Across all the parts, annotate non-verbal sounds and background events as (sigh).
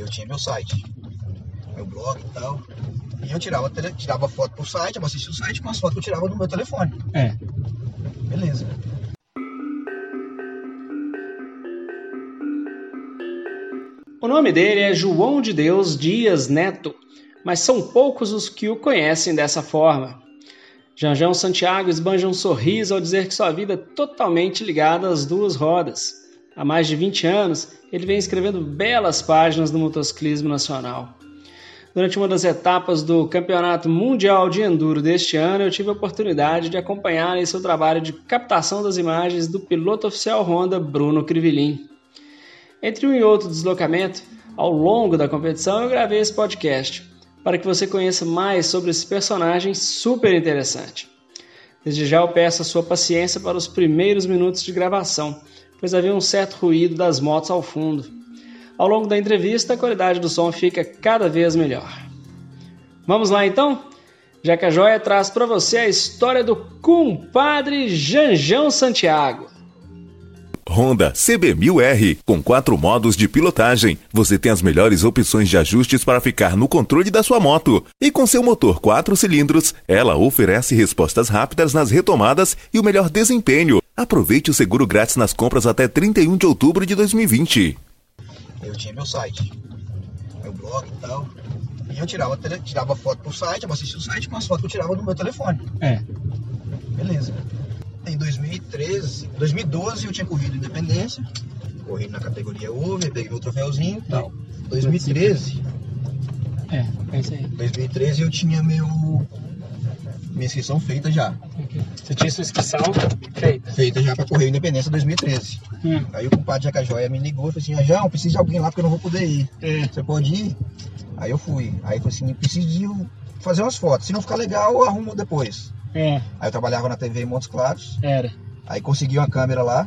Eu tinha meu site, meu blog e tal. E eu tirava, tirava foto pro site, abastecia o site com as fotos que eu tirava do meu telefone. É. Beleza. O nome dele é João de Deus Dias Neto, mas são poucos os que o conhecem dessa forma. Janjão Santiago esbanja um sorriso ao dizer que sua vida é totalmente ligada às duas rodas. Há mais de 20 anos, ele vem escrevendo belas páginas do motociclismo nacional. Durante uma das etapas do Campeonato Mundial de Enduro deste ano, eu tive a oportunidade de acompanhar em seu trabalho de captação das imagens do piloto oficial Honda Bruno Crivelin. Entre um e outro deslocamento, ao longo da competição, eu gravei esse podcast para que você conheça mais sobre esse personagem super interessante. Desde já eu peço a sua paciência para os primeiros minutos de gravação, pois havia um certo ruído das motos ao fundo. Ao longo da entrevista, a qualidade do som fica cada vez melhor. Vamos lá então? Jaca Joia traz para você a história do compadre Janjão Santiago. Honda CB1000R com quatro modos de pilotagem. Você tem as melhores opções de ajustes para ficar no controle da sua moto. E com seu motor 4 cilindros, ela oferece respostas rápidas nas retomadas e o melhor desempenho. Aproveite o seguro grátis nas compras até 31 de outubro de 2020. Eu tinha meu site, meu blog e tal. E eu tirava, tirava foto pro site, abastecia o site com as fotos que eu tirava do meu telefone. É. Beleza. Em 2013, 2012 eu tinha corrido Independência, corri na categoria Over, peguei meu troféuzinho e tal. 2013, É, é isso aí. 2013 eu tinha meu minha inscrição feita já, Você tinha sua inscrição feita. feita já para correr Independência 2013. Hum. Aí o compadre Jacajóia me ligou e falou assim: "Ah, João, preciso de alguém lá porque eu não vou poder ir. É. Você pode ir?" Aí eu fui. Aí eu falei assim: "Preciso de fazer umas fotos. Se não ficar legal, eu arrumo depois." É, Aí eu trabalhava na TV em Montes Claros. era. Aí consegui uma câmera lá,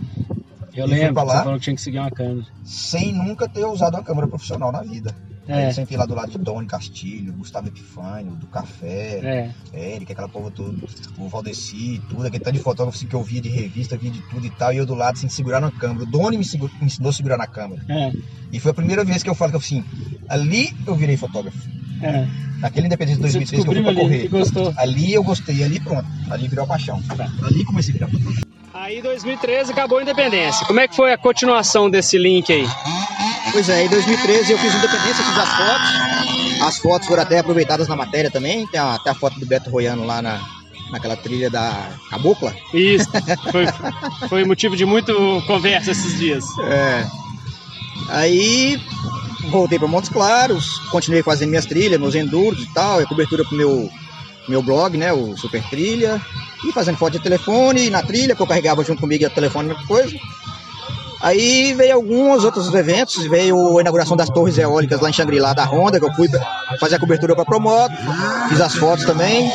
Eu lembro, pra lá? você falou que tinha que seguir uma câmera. sem nunca ter usado uma câmera profissional na vida. É. Eu sentei lá do lado de Doni Castilho, Gustavo Epifânio, do Café, É, Eric, aquela porra toda, o Valdeci, tudo, aquele tanto de fotógrafo assim, que eu via de revista, via de tudo e tal, e eu do lado assim, segurando a câmera. O Doni me, me ensinou a segurar na câmera. é, E foi a primeira vez que eu falo que assim, ali eu virei fotógrafo. é. Naquele Independência de Você 2013 que eu fui pra ali correr. Ali eu gostei, ali pronto. Ali virou a paixão. Tá. Ali comecei a virar fotógrafo. Aí 2013 acabou a independência. Como é que foi a continuação desse link aí? Pois é, em 2013 eu fiz Independência, fiz as fotos. As fotos foram até aproveitadas na matéria também. Tem a- até a foto do Beto Roiano lá na, naquela trilha da Cabocla. Isso, (laughs) foi, foi motivo de muito conversa esses dias. É. Aí voltei para Montes Claros, continuei fazendo minhas trilhas, meus enduros e tal, e cobertura pro meu, meu blog, né, o Super Trilha, e fazendo foto de telefone na trilha, que eu carregava junto comigo o telefone, mesma coisa. Aí veio alguns outros eventos, veio a inauguração das torres eólicas lá em Xangri-Lá da Honda, que eu fui fazer a cobertura para Promoto, fiz as fotos também.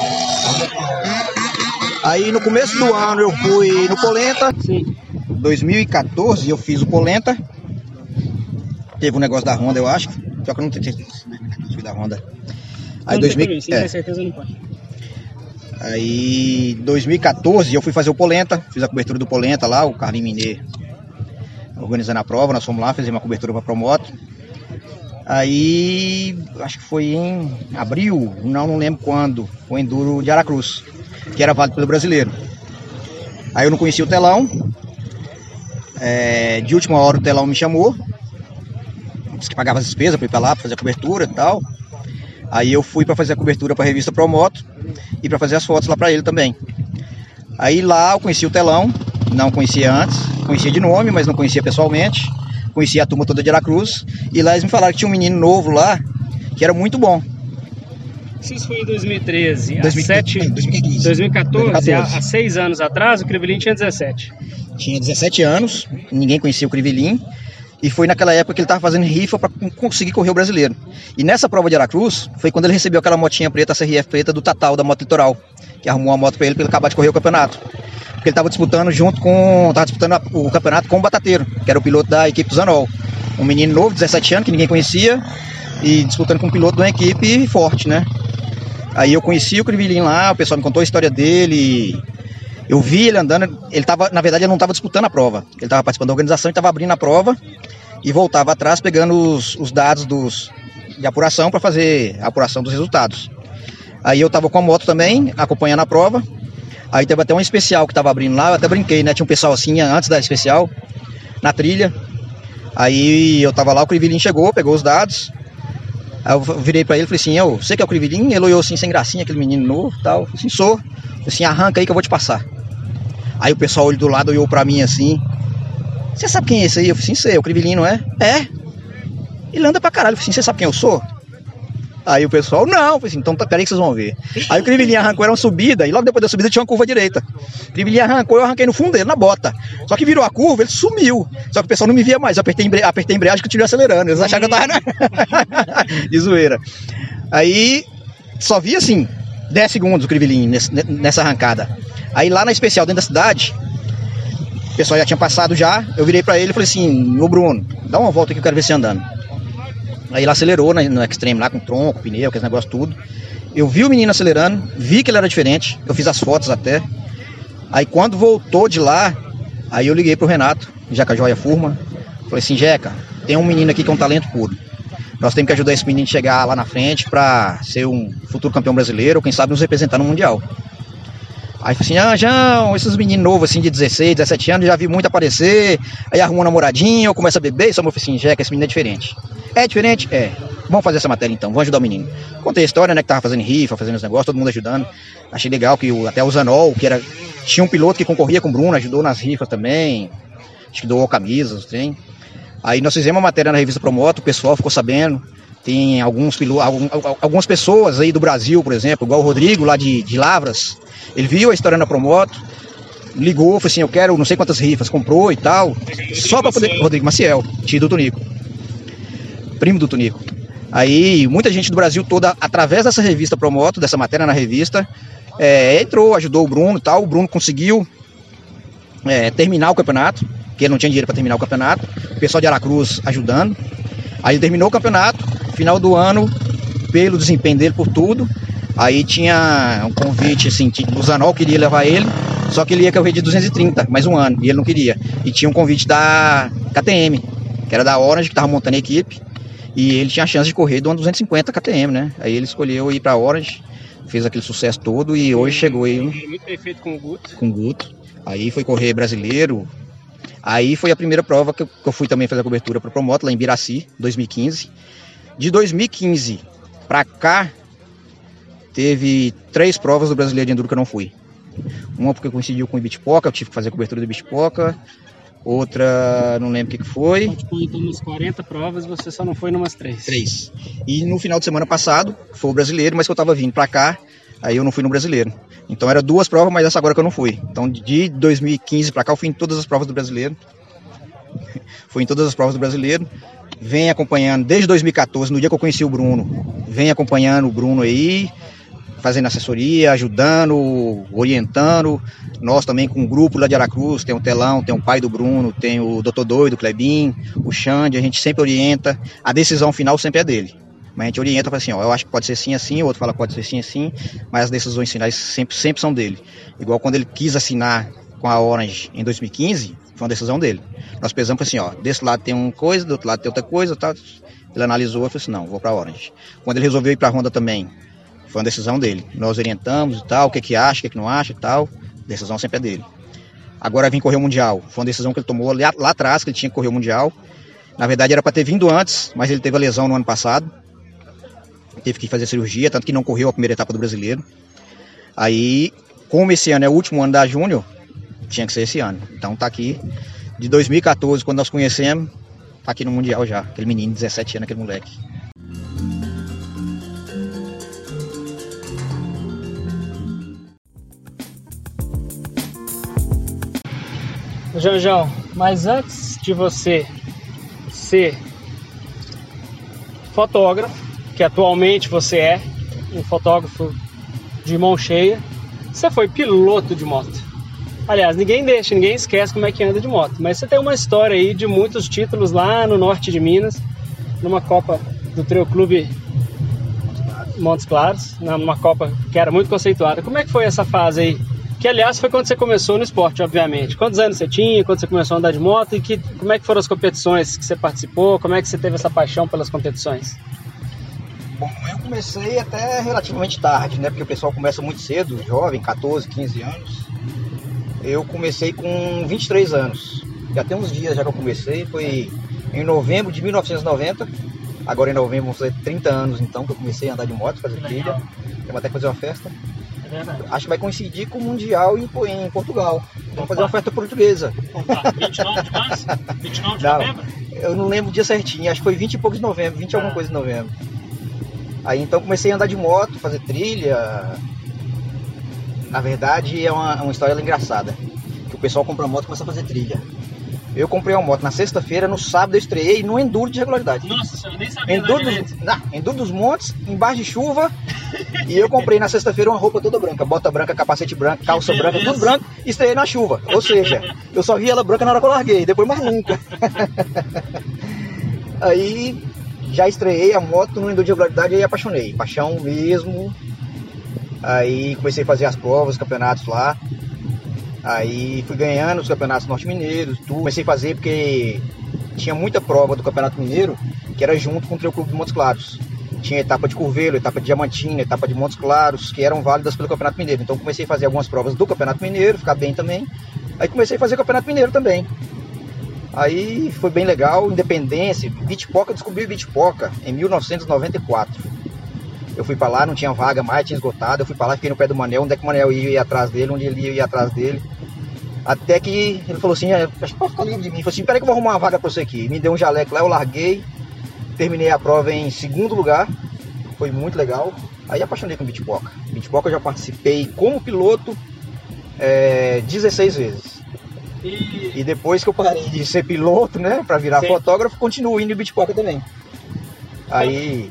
Aí no começo do ano eu fui no Polenta, Sim. 2014 eu fiz o Polenta. Teve um negócio da Honda, eu acho. Só que eu não tenho certeza da Honda. Aí, Não tem 2000, problema, se é, tem certeza não pode. Aí 2014 eu fui fazer o Polenta. Fiz a cobertura do Polenta lá, o Carlinho Mineiro organizando a prova. Nós fomos lá, fizemos uma cobertura para Promoto. Aí, acho que foi em abril, não, não lembro quando, o Enduro de Aracruz, que era válido pelo brasileiro. Aí eu não conhecia o telão. É, de última hora o telão me chamou. Disse que pagava as despesas para ir para lá, para fazer a cobertura e tal. Aí eu fui para fazer a cobertura para a revista Promoto e para fazer as fotos lá para ele também. Aí lá eu conheci o telão, não conhecia antes, conhecia de nome, mas não conhecia pessoalmente. Conhecia a turma toda de Aracruz. E lá eles me falaram que tinha um menino novo lá, que era muito bom. Isso foi em 2013. Há 2015, sete- 2015. 2014, há, 2014. há seis anos atrás, o Crivelin tinha 17. Tinha 17 anos, ninguém conhecia o Crivelin. E foi naquela época que ele estava fazendo rifa para conseguir correr o brasileiro. E nessa prova de Aracruz, foi quando ele recebeu aquela motinha preta, a CRF preta do Tatal, da Moto Litoral, que arrumou uma moto para ele para ele acabar de correr o campeonato. Porque ele estava disputando junto com. Tava disputando a- o campeonato com o Batateiro, que era o piloto da equipe do Zanol. Um menino novo, 17 anos, que ninguém conhecia, e disputando com um piloto de uma equipe forte, né? Aí eu conheci o Crivelin lá, o pessoal me contou a história dele. Eu vi ele andando, ele tava, na verdade, ele não estava disputando a prova. Ele estava participando da organização e estava abrindo a prova. e voltava atrás pegando os, os dados dos, de apuração para fazer a apuração dos resultados. Aí eu tava com a moto também, acompanhando a prova. Aí teve até um especial que tava abrindo lá, eu até brinquei, né? Tinha um pessoal assim antes da especial, na trilha. Aí eu tava lá, o Crivelin chegou, pegou os dados. Aí eu virei pra ele e falei assim, eu, você que é o Crivelin? Ele olhou assim, sem gracinha, aquele menino novo tal. Falei assim, sou. Falei assim, arranca aí que eu vou te passar. Aí o pessoal olhou do lado, olhou pra mim assim. Você sabe quem é esse aí? Eu falei assim, sei, é o Crivelin, não é? É. Ele anda pra caralho. Eu falei assim, você sabe quem eu sou? Aí o pessoal, não, falei assim, então tá, peraí que vocês vão ver. Aí o Crivelinha arrancou, era uma subida, e logo depois da subida tinha uma curva direita. O Crivelinha arrancou, eu arranquei no fundo dele, na bota. Só que virou a curva, ele sumiu. Só que o pessoal não me via mais, eu apertei, empre... apertei a embreagem que eu tive acelerando. Eles acharam que eu tava na... (laughs) de zoeira. Aí só vi assim, 10 segundos o Crivelinho nessa arrancada. Aí lá na especial, dentro da cidade, o pessoal já tinha passado já, eu virei para ele e falei assim, ô Bruno, dá uma volta que eu quero ver você andando. Aí ele acelerou no extreme lá com tronco, pneu, aquele negócio tudo. Eu vi o menino acelerando, vi que ele era diferente, eu fiz as fotos até. Aí quando voltou de lá, aí eu liguei pro Renato, Jeca Joia Furma. Falei assim, Jeca, tem um menino aqui que é um talento puro. Nós temos que ajudar esse menino a chegar lá na frente para ser um futuro campeão brasileiro, ou quem sabe nos representar no Mundial. Aí assim, ah, João, esses meninos novos assim de 16, 17 anos, já vi muito aparecer, aí arruma um namoradinho, começa a beber, e só me assim, Jeca, esse menino é diferente. É diferente? É. Vamos fazer essa matéria então, vamos ajudar o menino. Contei a história, né, que tava fazendo rifa, fazendo os negócios, todo mundo ajudando. Achei legal que o, até o Zanol, que era. Tinha um piloto que concorria com o Bruno, ajudou nas rifas também. Acho que doou camisas, trem. Aí nós fizemos uma matéria na revista Promoto, o pessoal ficou sabendo. Tem alguns pilotos, algumas pessoas aí do Brasil, por exemplo, igual o Rodrigo lá de, de Lavras. Ele viu a história na Promoto, ligou, falou assim: Eu quero não sei quantas rifas, comprou e tal. Só para poder. Rodrigo Maciel, tio do Tonico primo do Tunico. Aí muita gente do Brasil toda, através dessa revista Promoto, dessa matéria na revista, é, entrou, ajudou o Bruno e tal. O Bruno conseguiu é, terminar o campeonato, porque ele não tinha dinheiro para terminar o campeonato. O pessoal de Aracruz ajudando. Aí terminou o campeonato, final do ano, pelo desempenho dele, por tudo. Aí tinha um convite, assim, o Zanol queria levar ele, só que ele ia correr de 230, mais um ano, e ele não queria. E tinha um convite da KTM, que era da Orange, que estava montando a equipe. E ele tinha a chance de correr do ano 250 KTM, né? Aí ele escolheu ir para Orange, fez aquele sucesso todo e hoje chegou aí. Muito bem feito com o Guto. Com o Guto. Aí foi correr brasileiro. Aí foi a primeira prova que eu, fui também fazer a cobertura para Promoto, lá em Biraci, 2015. De 2015 para cá, teve três provas do Brasileiro de Enduro que eu não fui. Uma porque coincidiu com o Ibitipoca, eu tive que fazer a cobertura do Ibitipoca outra não lembro o que, que foi. Então, tipo, então, umas 40 provas você só não foi numas três. Três. E no final de semana passado, foi o brasileiro, mas que eu tava vindo para cá, aí eu não fui no brasileiro. Então era duas provas, mas essa agora que eu não fui. Então de 2015 para cá eu fui em todas as provas do brasileiro. (laughs) fui em todas as provas do brasileiro. Vem acompanhando desde 2014, no dia que eu conheci o Bruno. Vem acompanhando o Bruno aí fazendo assessoria, ajudando, orientando. Nós também com um grupo lá de Aracruz, tem o Telão, tem o pai do Bruno, tem o Doutor Doido, o Klebin, o Xande, a gente sempre orienta. A decisão final sempre é dele. Mas a gente orienta, fala assim, ó, eu acho que pode ser sim assim, o outro fala pode ser sim assim, mas as decisões finais sempre, sempre são dele. Igual quando ele quis assinar com a Orange em 2015, foi uma decisão dele. Nós pesamos assim, ó, desse lado tem uma coisa, do outro lado tem outra coisa, tá? Ele analisou e falou assim, não, vou para Orange. Quando ele resolveu ir para Honda também, foi uma decisão dele. Nós orientamos e tal, o que, que acha, o que, que não acha e tal. Decisão sempre é dele. Agora vim correr o Mundial. Foi uma decisão que ele tomou lá, lá atrás, que ele tinha que correr o Mundial. Na verdade era para ter vindo antes, mas ele teve a lesão no ano passado. Teve que fazer cirurgia, tanto que não correu a primeira etapa do brasileiro. Aí, como esse ano é o último ano da Júnior, tinha que ser esse ano. Então tá aqui. De 2014, quando nós conhecemos, tá aqui no Mundial já. Aquele menino, 17 anos, aquele moleque. Janjão, mas antes de você ser fotógrafo, que atualmente você é um fotógrafo de mão cheia, você foi piloto de moto. Aliás, ninguém deixa, ninguém esquece como é que anda de moto, mas você tem uma história aí de muitos títulos lá no norte de Minas, numa Copa do Trio Clube Montes Claros, numa Copa que era muito conceituada. Como é que foi essa fase aí Que aliás foi quando você começou no esporte, obviamente. Quantos anos você tinha, quando você começou a andar de moto e que, como é que foram as competições que você participou? Como é que você teve essa paixão pelas competições? Bom, eu comecei até relativamente tarde, né? Porque o pessoal começa muito cedo, jovem, 14, 15 anos. Eu comecei com 23 anos. Já tem uns dias já que eu comecei, foi em novembro de 1990. Agora em novembro vão fazer 30 anos então que eu comecei a andar de moto, fazer trilha. Temos até fazer uma festa. É Acho que vai coincidir com o Mundial em, em Portugal. Vamos fazer uma festa portuguesa. Opa, 29 de março? 29 de não, novembro? Eu não lembro o dia certinho, acho que foi 20 e poucos de novembro, 20 ah. alguma coisa de novembro. Aí então comecei a andar de moto, fazer trilha. Na verdade é uma, uma história engraçada. Que o pessoal compra moto e começa a fazer trilha. Eu comprei uma moto na sexta-feira, no sábado eu estreiei no Enduro de regularidade. Nossa, eu nem sabia Enduro dos, não, Enduro dos Montes, embaixo de chuva. e eu comprei na sexta-feira uma roupa toda branca, bota branca, capacete branco, calça branca, tudo branco, e estreiei na chuva. Ou seja, eu só vi ela branca na hora que eu larguei, depois mais nunca. (laughs) Aí já estreiei a moto no Enduro de regularidade e apaixonei, paixão mesmo. Aí comecei a fazer as provas, os campeonatos lá. Aí fui ganhando os campeonatos norte-mineiros, tudo. Comecei a fazer porque tinha muita prova do Campeonato Mineiro que era junto com o Trio Clube de Montes Claros. Tinha etapa de Curvelo, etapa de Diamantina, etapa de Montes Claros, que eram válidas pelo Campeonato Mineiro. Então comecei a fazer algumas provas do Campeonato Mineiro, ficar bem também. Aí comecei a fazer o Campeonato Mineiro também. Aí foi bem legal, Independência, Bitpoca, descobri o Bitpoca em 1994. Eu fui para lá, não tinha vaga mais, tinha esgotado. Eu fui para lá, fiquei no pé do Manel, onde é que o Manel ia, ia atrás dele, onde ele ia, ia atrás dele. Até que ele falou assim, é, acho que pode ficar livre de mim. Ele falou assim, peraí que eu vou arrumar uma vaga para você aqui. Me deu um jaleco lá, eu larguei. Terminei a prova em segundo lugar. Foi muito legal. Aí apaixonei com Bitpoca. Bitpoca eu já participei como piloto é, 16 vezes. E... e... depois que eu parei de ser piloto, né, para virar Sim. fotógrafo, continuo indo em Bitpoca também. Aí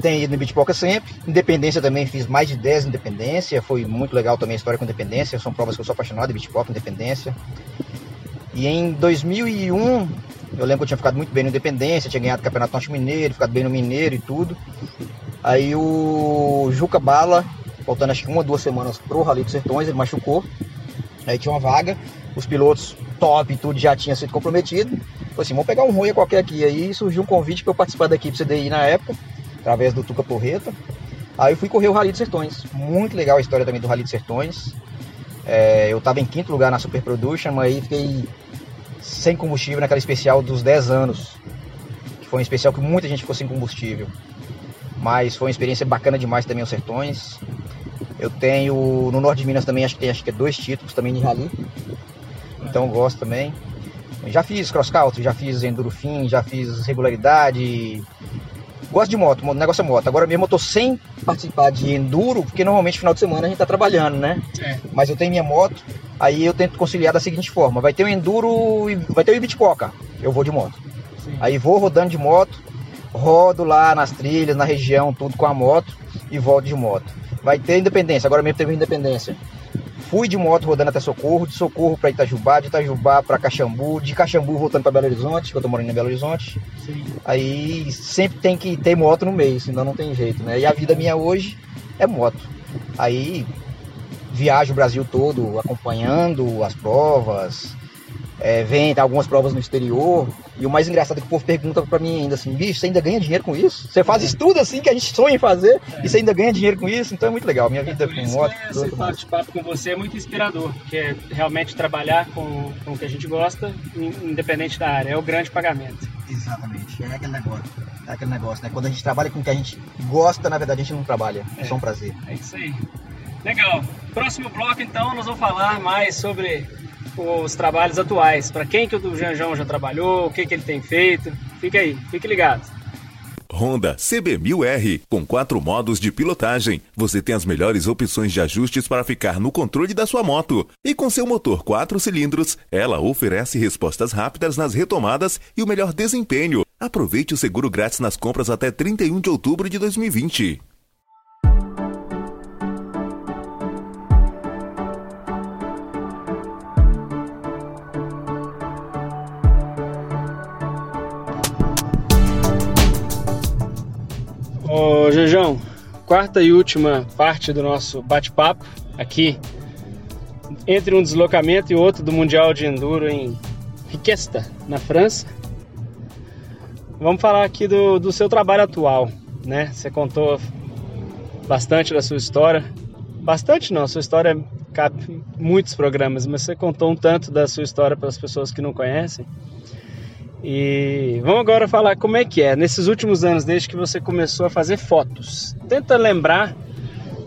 tem ido no Bitpoca sempre. Independência também, fiz mais de 10 Independência. Foi muito legal também a história com Independência. São provas que eu sou apaixonado Bitpoca, Independência. E em 2001, eu lembro que eu tinha ficado muito bem no Independência, tinha ganhado o Campeonato Norte Mineiro, ficado bem no Mineiro e tudo. Aí o Juca Bala, faltando acho que uma duas semanas pro Rally dos Sertões, ele machucou. Aí tinha uma vaga, os pilotos top e tudo já tinha sido comprometido. Falei assim, vamos pegar um ruim qualquer aqui. Aí surgiu um convite para eu participar da equipe CDI na época através do Tuca Porreta. Aí eu fui correr o Rally dos Sertões. Muito legal a história também do Rally dos Sertões. É, eu estava em quinto lugar na Super Production, mas aí fiquei sem combustível naquela especial dos 10 anos. Que foi um especial que muita gente ficou sem combustível. Mas foi uma experiência bacana demais também os Sertões. Eu tenho no norte de Minas também, acho que tem acho que é dois títulos também de rally. Então gosto também. Já fiz cross country, já fiz enduro fim, já fiz regularidade, Gosto de moto, o negócio é moto. Agora mesmo eu tô sem participar de enduro, porque normalmente no final de semana a gente tá trabalhando, né? É. Mas eu tenho minha moto, aí eu tento conciliar da seguinte forma: vai ter o enduro e vai ter o Ibitipoca. Eu vou de moto. Sim. Aí vou rodando de moto, rodo lá nas trilhas, na região, tudo com a moto e volto de moto. Vai ter independência, agora mesmo teve independência. Fui de moto rodando até Socorro, de Socorro para Itajubá, de Itajubá para Caxambu, de Caxambu voltando para Belo Horizonte, que eu tô morando em Belo Horizonte. Sim. Aí sempre tem que ter moto no meio, senão não tem jeito, né? E a vida minha hoje é moto. Aí viajo o Brasil todo acompanhando as provas, é, vem algumas provas no exterior. E o mais engraçado é que o povo pergunta pra mim ainda assim, bicho, você ainda ganha dinheiro com isso? Você faz isso tudo assim que a gente sonha em fazer é. e você ainda ganha dinheiro com isso? Então é muito legal. Minha vida é, com moto. Esse bate-papo com você é muito inspirador, porque é realmente trabalhar com, com o que a gente gosta, independente da área, é o grande pagamento. Exatamente, é aquele negócio. É aquele negócio, né? Quando a gente trabalha com o que a gente gosta, na verdade a gente não trabalha. É, é só um prazer. É isso aí. Legal. Próximo bloco, então, nós vamos falar mais sobre os trabalhos atuais. Para quem que o Janjão já trabalhou, o que, que ele tem feito. Fique aí, fique ligado. Honda CB1000R com quatro modos de pilotagem. Você tem as melhores opções de ajustes para ficar no controle da sua moto. E com seu motor 4 cilindros, ela oferece respostas rápidas nas retomadas e o melhor desempenho. Aproveite o seguro grátis nas compras até 31 de outubro de 2020. Ô, Jejão, quarta e última parte do nosso bate-papo aqui entre um deslocamento e outro do Mundial de Enduro em Riquesta, na França. Vamos falar aqui do, do seu trabalho atual, né? Você contou bastante da sua história. Bastante não, sua história cabe muitos programas, mas você contou um tanto da sua história para as pessoas que não conhecem. E vamos agora falar como é que é nesses últimos anos, desde que você começou a fazer fotos. Tenta lembrar,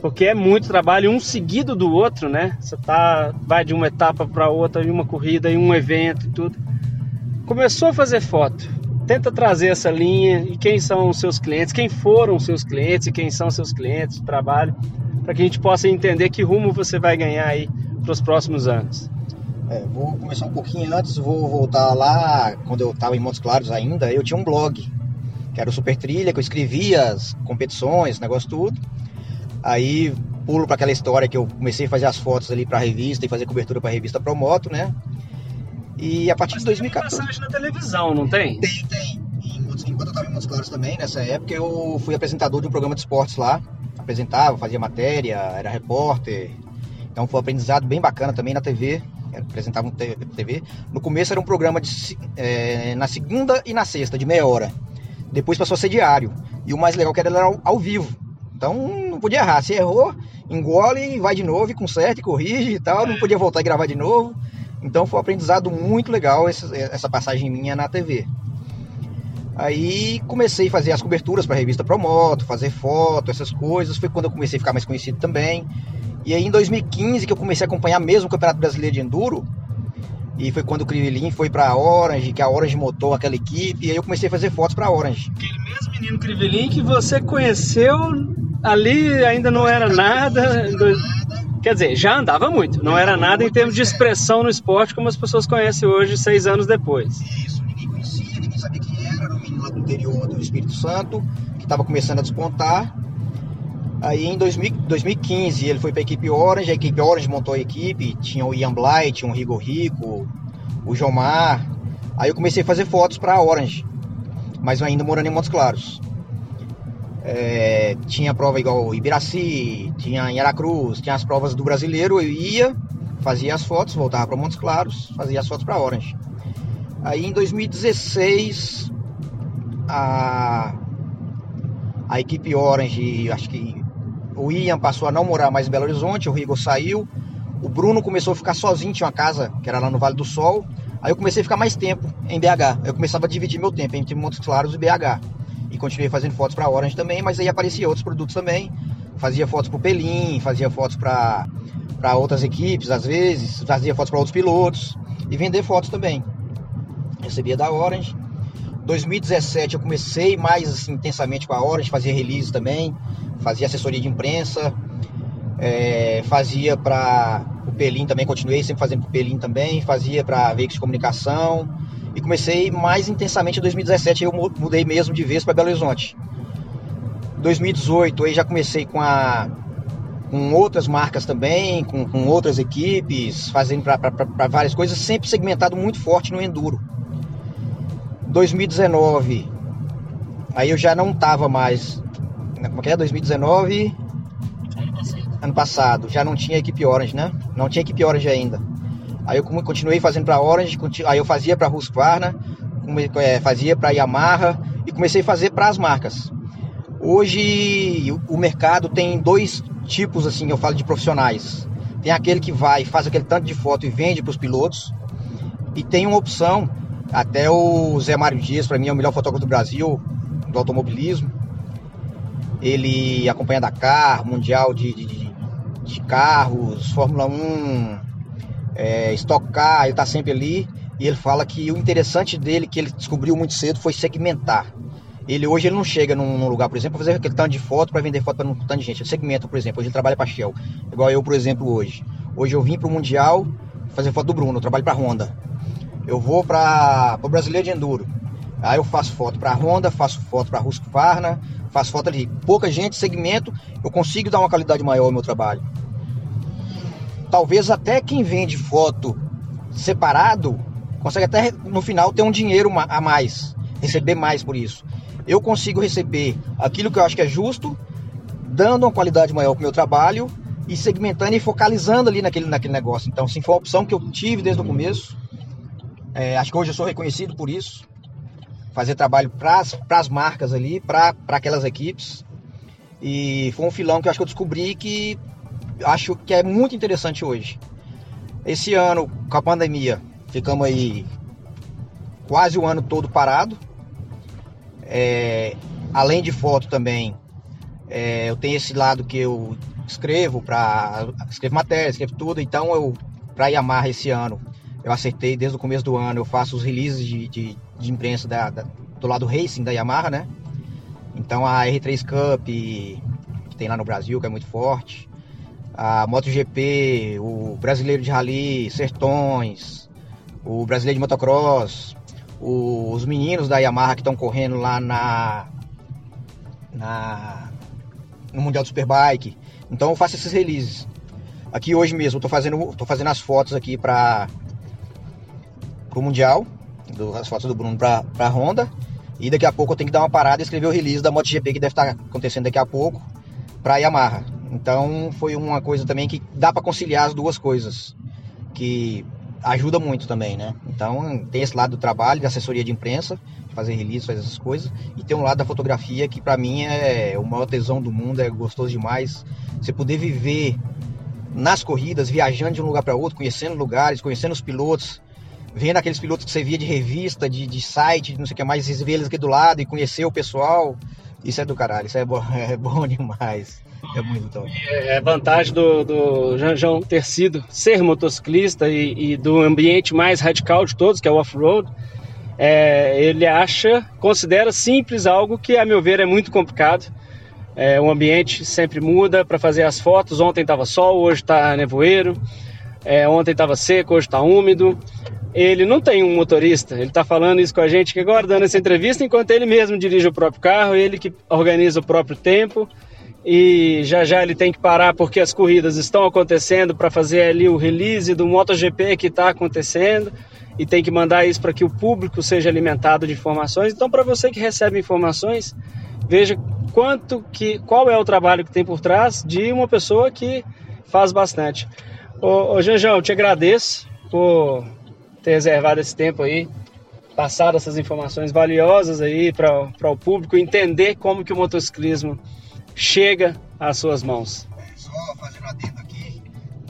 porque é muito trabalho, um seguido do outro, né? Você tá, vai de uma etapa para outra, em uma corrida, em um evento e tudo. Começou a fazer foto. Tenta trazer essa linha e quem são os seus clientes, quem foram os seus clientes e quem são seus clientes de trabalho, para que a gente possa entender que rumo você vai ganhar aí para os próximos anos. É, vou começar um pouquinho antes, vou voltar lá, quando eu estava em Montes Claros ainda, eu tinha um blog, que era o Super Trilha, que eu escrevia as competições, negócio tudo. Aí pulo para aquela história que eu comecei a fazer as fotos ali para a revista e fazer cobertura para a revista Promoto, né? E a partir Mas de 2014. Tem passagem na televisão, não tem? Tem, tem. Enquanto eu estava em Montes Claros também, nessa época, eu fui apresentador de um programa de esportes lá. Apresentava, fazia matéria, era repórter. Então foi um aprendizado bem bacana também na TV apresentava no TV. No começo era um programa de, é, na segunda e na sexta, de meia hora. Depois passou a ser diário. E o mais legal que era, era ao, ao vivo. Então não podia errar. Se errou, engole e vai de novo, e conserta e corrige e tal. Não podia voltar e gravar de novo. Então foi um aprendizado muito legal essa, essa passagem minha na TV. Aí comecei a fazer as coberturas para a revista Promoto, fazer foto, essas coisas. Foi quando eu comecei a ficar mais conhecido também. E aí em 2015 que eu comecei a acompanhar mesmo o Campeonato Brasileiro de Enduro, e foi quando o Crivelin foi para a Orange, que a Orange montou aquela equipe, e aí eu comecei a fazer fotos para a Orange. Aquele mesmo menino Crivelin que você conheceu ali ainda não era nada. Quer dizer, já andava muito, não era nada em termos de expressão no esporte como as pessoas conhecem hoje, seis anos depois. Isso, ninguém conhecia, ninguém sabia quem era, era um menino lá do interior do Espírito Santo, que estava começando a despontar. Aí em 2000, 2015 ele foi para a equipe Orange, a equipe Orange montou a equipe, tinha o Ian Blight, tinha o Rigo Rico, o Jomar. Aí eu comecei a fazer fotos para a Orange, mas ainda morando em Montes Claros. É, tinha prova igual Ibiraci, tinha em Aracruz, tinha as provas do brasileiro, eu ia, fazia as fotos, voltava para Montes Claros, fazia as fotos para Orange. Aí em 2016 a, a equipe Orange, acho que o Ian passou a não morar mais em Belo Horizonte, o Rigo saiu, o Bruno começou a ficar sozinho, tinha uma casa que era lá no Vale do Sol. Aí eu comecei a ficar mais tempo em BH. Eu começava a dividir meu tempo entre Montes Claros e BH. E continuei fazendo fotos para Orange também, mas aí aparecia outros produtos também. Fazia fotos para o Pelim, fazia fotos para outras equipes, às vezes, fazia fotos para outros pilotos e vender fotos também. Recebia da Orange. 2017 eu comecei mais assim, intensamente com a Orange, fazia release também fazia assessoria de imprensa, é, fazia para o Pelim também, continuei sempre fazendo para o Pelim também, fazia para veículos de comunicação e comecei mais intensamente em 2017, eu mudei mesmo de vez para Belo Horizonte. 2018 aí já comecei com a com outras marcas também, com, com outras equipes, fazendo para várias coisas, sempre segmentado muito forte no enduro. 2019 aí eu já não estava mais como é que é? 2019. Ano passado. Já não tinha equipe Orange, né? Não tinha equipe Orange ainda. Aí eu continuei fazendo para Orange, aí eu fazia para Husqvarna, é, fazia para Yamaha e comecei a fazer para as marcas. Hoje o mercado tem dois tipos assim, eu falo de profissionais. Tem aquele que vai, faz aquele tanto de foto e vende para os pilotos. E tem uma opção, até o Zé Mário Dias, para mim é o melhor fotógrafo do Brasil, do automobilismo ele acompanha Dakar, Mundial de, de, de carros, Fórmula 1, é, Stock Car, ele está sempre ali. E ele fala que o interessante dele, que ele descobriu muito cedo, foi segmentar. Ele hoje ele não chega num, num lugar, por exemplo, para fazer aquele tanto de foto para vender foto para um tanto de gente. Ele segmenta, por exemplo. Hoje ele trabalha para Shell, igual eu, por exemplo, hoje. Hoje eu vim para o Mundial fazer foto do Bruno, eu trabalho para Honda. Eu vou para o Brasileiro de Enduro. Aí eu faço foto para Honda, faço foto para Husqvarna, faço foto ali. Pouca gente, segmento, eu consigo dar uma qualidade maior ao meu trabalho. Talvez até quem vende foto separado consegue até no final ter um dinheiro a mais, receber mais por isso. Eu consigo receber aquilo que eu acho que é justo, dando uma qualidade maior para o meu trabalho e segmentando e focalizando ali naquele, naquele negócio. Então, sim, foi uma opção que eu tive desde o começo. É, acho que hoje eu sou reconhecido por isso. Fazer trabalho para as marcas ali, para aquelas equipes. E foi um filão que eu acho que eu descobri que acho que é muito interessante hoje. Esse ano, com a pandemia, ficamos aí quase o ano todo parado. É, além de foto também, é, eu tenho esse lado que eu escrevo para escrevo matéria, escrevo tudo. Então eu para Yamaha esse ano eu acertei desde o começo do ano. Eu faço os releases de, de, de imprensa da, da, do lado racing da Yamaha, né? Então a R3 Cup que tem lá no Brasil que é muito forte, a MotoGP, o Brasileiro de Rally, Sertões, o Brasileiro de Motocross, os meninos da Yamaha que estão correndo lá na, na no Mundial do Superbike. Então eu faço esses releases. Aqui hoje mesmo eu tô fazendo, tô fazendo as fotos aqui para o Mundial, do, as fotos do Bruno para a Honda. E daqui a pouco eu tenho que dar uma parada e escrever o release da MotoGP que deve estar acontecendo daqui a pouco para Yamaha. Então foi uma coisa também que dá para conciliar as duas coisas, que ajuda muito também, né? Então tem esse lado do trabalho, da assessoria de imprensa, fazer release, fazer essas coisas, e tem um lado da fotografia que para mim é o maior tesão do mundo, é gostoso demais. Você poder viver nas corridas, viajando de um lugar para outro, conhecendo lugares, conhecendo os pilotos, vendo aqueles pilotos que você via de revista, de, de site, não sei o que mais, ver eles aqui do lado e conhecer o pessoal, isso é do caralho, isso é bom, (laughs) é bom demais. É muito top. É vantagem do, do Janjão ter sido ser motociclista e, e, do ambiente mais radical de todos, que é o off-road. É, ele acha, considera simples algo que, a meu ver, é muito complicado. É, o ambiente sempre muda para fazer as fotos. Ontem estava sol, hoje está nevoeiro. É, ontem estava seco, hoje está úmido. Ele não tem um motorista. Ele está falando isso com a gente agora, dando essa entrevista, enquanto ele mesmo dirige o próprio carro, ele que organiza o próprio tempo e já já ele tem que parar porque as corridas estão acontecendo para fazer ali o release do MotoGP que está acontecendo e tem que mandar isso para que o público seja alimentado de informações. Então, para você que recebe informações, veja quanto que qual é o trabalho que tem por trás de uma pessoa que faz bastante. Ô, ô Janjão, te agradeço por ter reservado esse tempo aí, passado essas informações valiosas aí para o público entender como que o motociclismo chega às suas mãos. Só fazendo adendo aqui,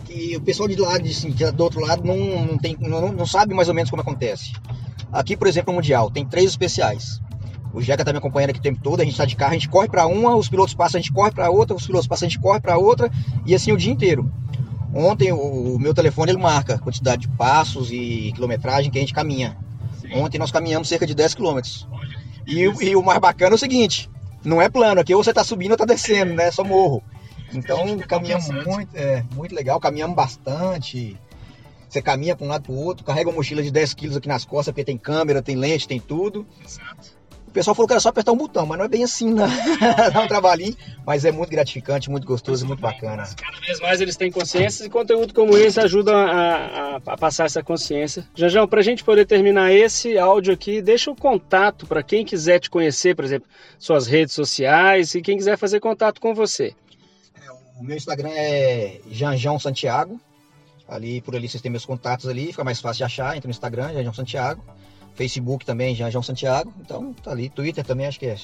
que o pessoal de lado, assim, do outro lado, não, não, tem, não, não sabe mais ou menos como acontece. Aqui, por exemplo, no Mundial, tem três especiais. O Jeca tá me acompanhando aqui o tempo todo, a gente tá de carro, a gente corre para uma, os pilotos passam, a gente corre para outra, os pilotos passam, a gente corre para outra, e assim o dia inteiro. Ontem o, o, meu telefone ele marca a quantidade de passos e quilometragem que a gente caminha. Sim. Ontem nós caminhamos cerca de 10 quilômetros. E, e, o mais bacana é o seguinte: não é plano, aqui ou você tá subindo ou tá descendo, né? É só morro. Então caminhamos muito, é, muito legal, caminhamos bastante. Você caminha para um lado para o outro, carrega uma mochila de 10 quilos aqui nas costas, porque tem câmera, tem lente, tem tudo. Exato. O pessoal falou que era só apertar um botão, mas não é bem assim, não. (laughs) Dá um trabalhinho, mas é muito gratificante, muito gostoso, muito bacana. Cada vez mais eles têm consciência e conteúdo como esse ajuda a, a, a passar essa consciência. Jajão, para a gente poder terminar esse áudio aqui, deixa o contato para quem quiser te conhecer, por exemplo, suas redes sociais e quem quiser fazer contato com você. É, o meu Instagram é Janjão Santiago. Ali, por ali vocês têm meus contatos ali, fica mais fácil de achar, entra no Instagram, Janjão Santiago. Facebook também, Jean João Santiago. Então tá ali. Twitter também, acho que é.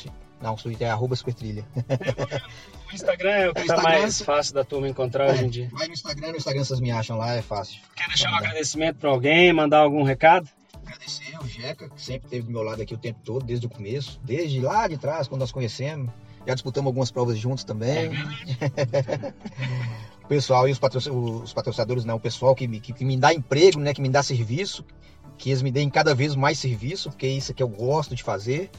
Não, o Twitter é arroba Supertrilha. (laughs) o Instagram é o que está mais fácil da turma encontrar é, hoje em dia. Vai no Instagram, no Instagram vocês me acham lá, é fácil. Quer deixar um agradecimento para alguém, mandar algum recado? Agradecer ao Jeca, que sempre esteve do meu lado aqui o tempo todo, desde o começo, desde lá de trás, quando nós conhecemos. Já disputamos algumas provas juntos também. É (laughs) o pessoal e os, patrocinadores, né? O pessoal que, que, que me dá emprego, né? Que me dá serviço, que eles me deem cada vez mais serviço, porque é isso que eu gosto de fazer.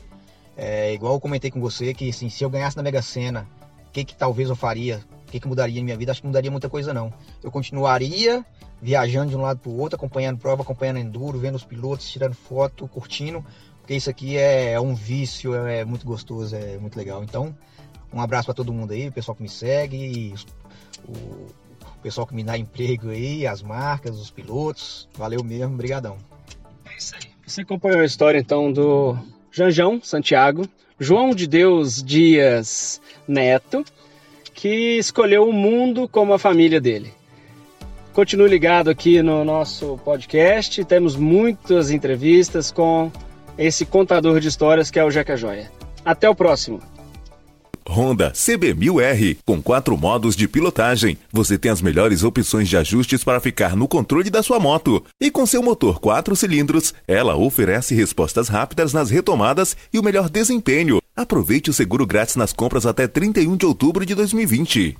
É, igual eu comentei com você, que assim, se eu ganhasse na Mega Sena, o que, que talvez eu faria? O que, que mudaria na minha vida? Acho que mudaria muita coisa não. Eu continuaria viajando de um lado para o outro, acompanhando prova, acompanhando enduro, vendo os pilotos, tirando foto, curtindo, porque isso aqui é, é um vício, é, é, muito gostoso, é muito legal. Então, um abraço para todo mundo aí, o pessoal que me segue, o pessoal que me dá emprego aí, as marcas, os pilotos. Valeu mesmo, brigadão isso aí. Você acompanhou a história então do Janjão Santiago, João de Deus Dias Neto, que escolheu o mundo como a família dele. Continue ligado aqui no nosso podcast, temos muitas entrevistas com esse contador de histórias que é o Jeca Joia. Até o próximo! Honda CB1000R com quatro modos de pilotagem. Você tem as melhores opções de ajustes para ficar no controle da sua moto. E com seu motor 4 cilindros, ela oferece respostas rápidas nas retomadas e o melhor desempenho. Aproveite o seguro grátis nas compras até 31 de outubro de 2020.